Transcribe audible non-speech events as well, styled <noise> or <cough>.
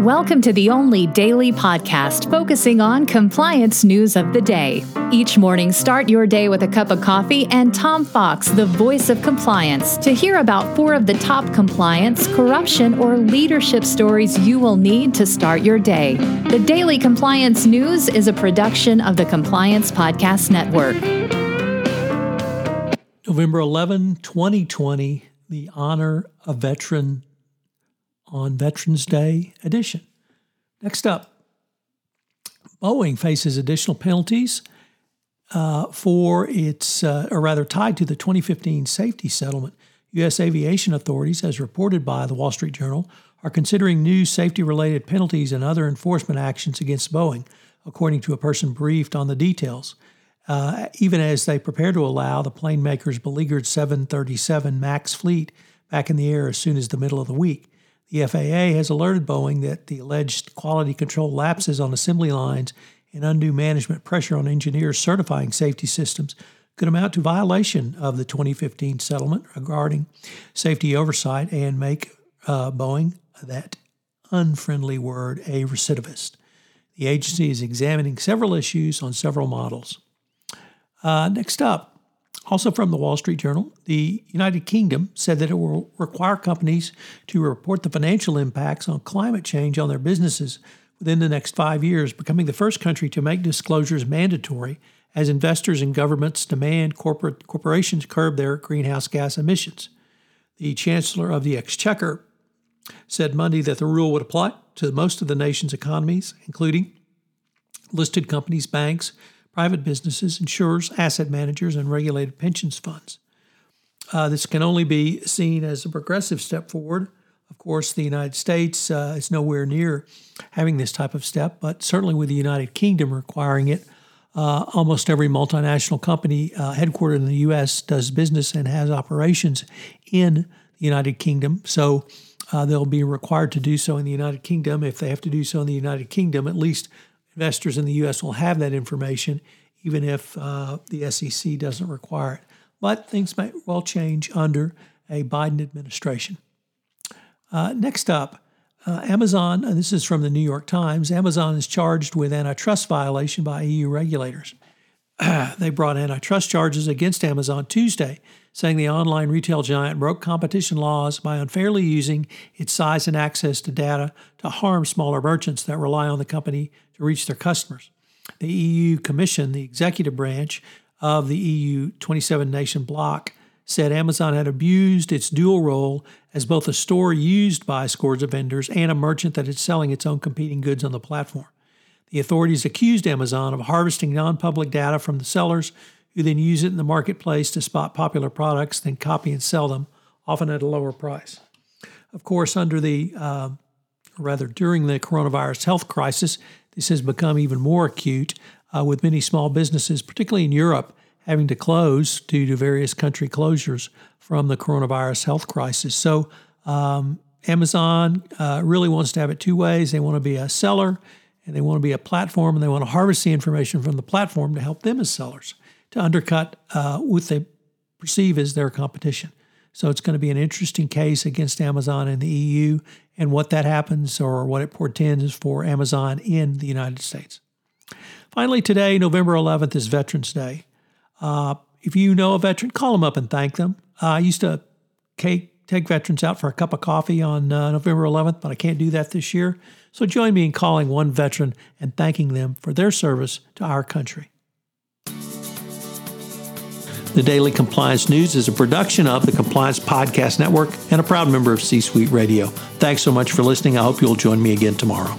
Welcome to the only daily podcast focusing on compliance news of the day. Each morning, start your day with a cup of coffee and Tom Fox, the voice of compliance, to hear about four of the top compliance, corruption, or leadership stories you will need to start your day. The Daily Compliance News is a production of the Compliance Podcast Network. November 11, 2020, the Honor a Veteran on Veterans Day edition. Next up, Boeing faces additional penalties uh, for its, uh, or rather tied to the 2015 safety settlement. U.S. aviation authorities, as reported by the Wall Street Journal, are considering new safety related penalties and other enforcement actions against Boeing, according to a person briefed on the details. Uh, even as they prepare to allow the plane maker's beleaguered 737 MAX fleet back in the air as soon as the middle of the week. The FAA has alerted Boeing that the alleged quality control lapses on assembly lines and undue management pressure on engineers certifying safety systems could amount to violation of the 2015 settlement regarding safety oversight and make uh, Boeing, that unfriendly word, a recidivist. The agency is examining several issues on several models. Uh, next up, also from the Wall Street Journal, the United Kingdom said that it will require companies to report the financial impacts on climate change on their businesses within the next five years, becoming the first country to make disclosures mandatory as investors and governments demand corporate corporations curb their greenhouse gas emissions. The Chancellor of the Exchequer said Monday that the rule would apply to most of the nation's economies, including listed companies, banks, private businesses, insurers, asset managers, and regulated pensions funds. Uh, this can only be seen as a progressive step forward. Of course, the United States uh, is nowhere near having this type of step, but certainly with the United Kingdom requiring it, uh, almost every multinational company uh, headquartered in the U.S. does business and has operations in the United Kingdom. So uh, they'll be required to do so in the United Kingdom. If they have to do so in the United Kingdom, at least investors in the U.S. will have that information, even if uh, the SEC doesn't require it. But things might well change under a Biden administration. Uh, next up, uh, Amazon, this is from the New York Times. Amazon is charged with antitrust violation by EU regulators. <clears throat> they brought antitrust charges against Amazon Tuesday, saying the online retail giant broke competition laws by unfairly using its size and access to data to harm smaller merchants that rely on the company to reach their customers. The EU Commission, the executive branch of the EU 27 nation bloc, said Amazon had abused its dual role as both a store used by scores of vendors and a merchant that is selling its own competing goods on the platform. The authorities accused Amazon of harvesting non public data from the sellers, who then use it in the marketplace to spot popular products, then copy and sell them, often at a lower price. Of course, under the, uh, rather during the coronavirus health crisis, this has become even more acute, uh, with many small businesses, particularly in Europe, having to close due to various country closures from the coronavirus health crisis. So, um, Amazon uh, really wants to have it two ways. They want to be a seller and they want to be a platform and they want to harvest the information from the platform to help them as sellers to undercut uh, what they perceive as their competition. So it's going to be an interesting case against Amazon in the EU and what that happens or what it portends for Amazon in the United States. Finally, today, November 11th, is Veterans Day. Uh, if you know a veteran, call them up and thank them. Uh, I used to take, take veterans out for a cup of coffee on uh, November 11th, but I can't do that this year. So join me in calling one veteran and thanking them for their service to our country. The Daily Compliance News is a production of the Compliance Podcast Network and a proud member of C Suite Radio. Thanks so much for listening. I hope you'll join me again tomorrow.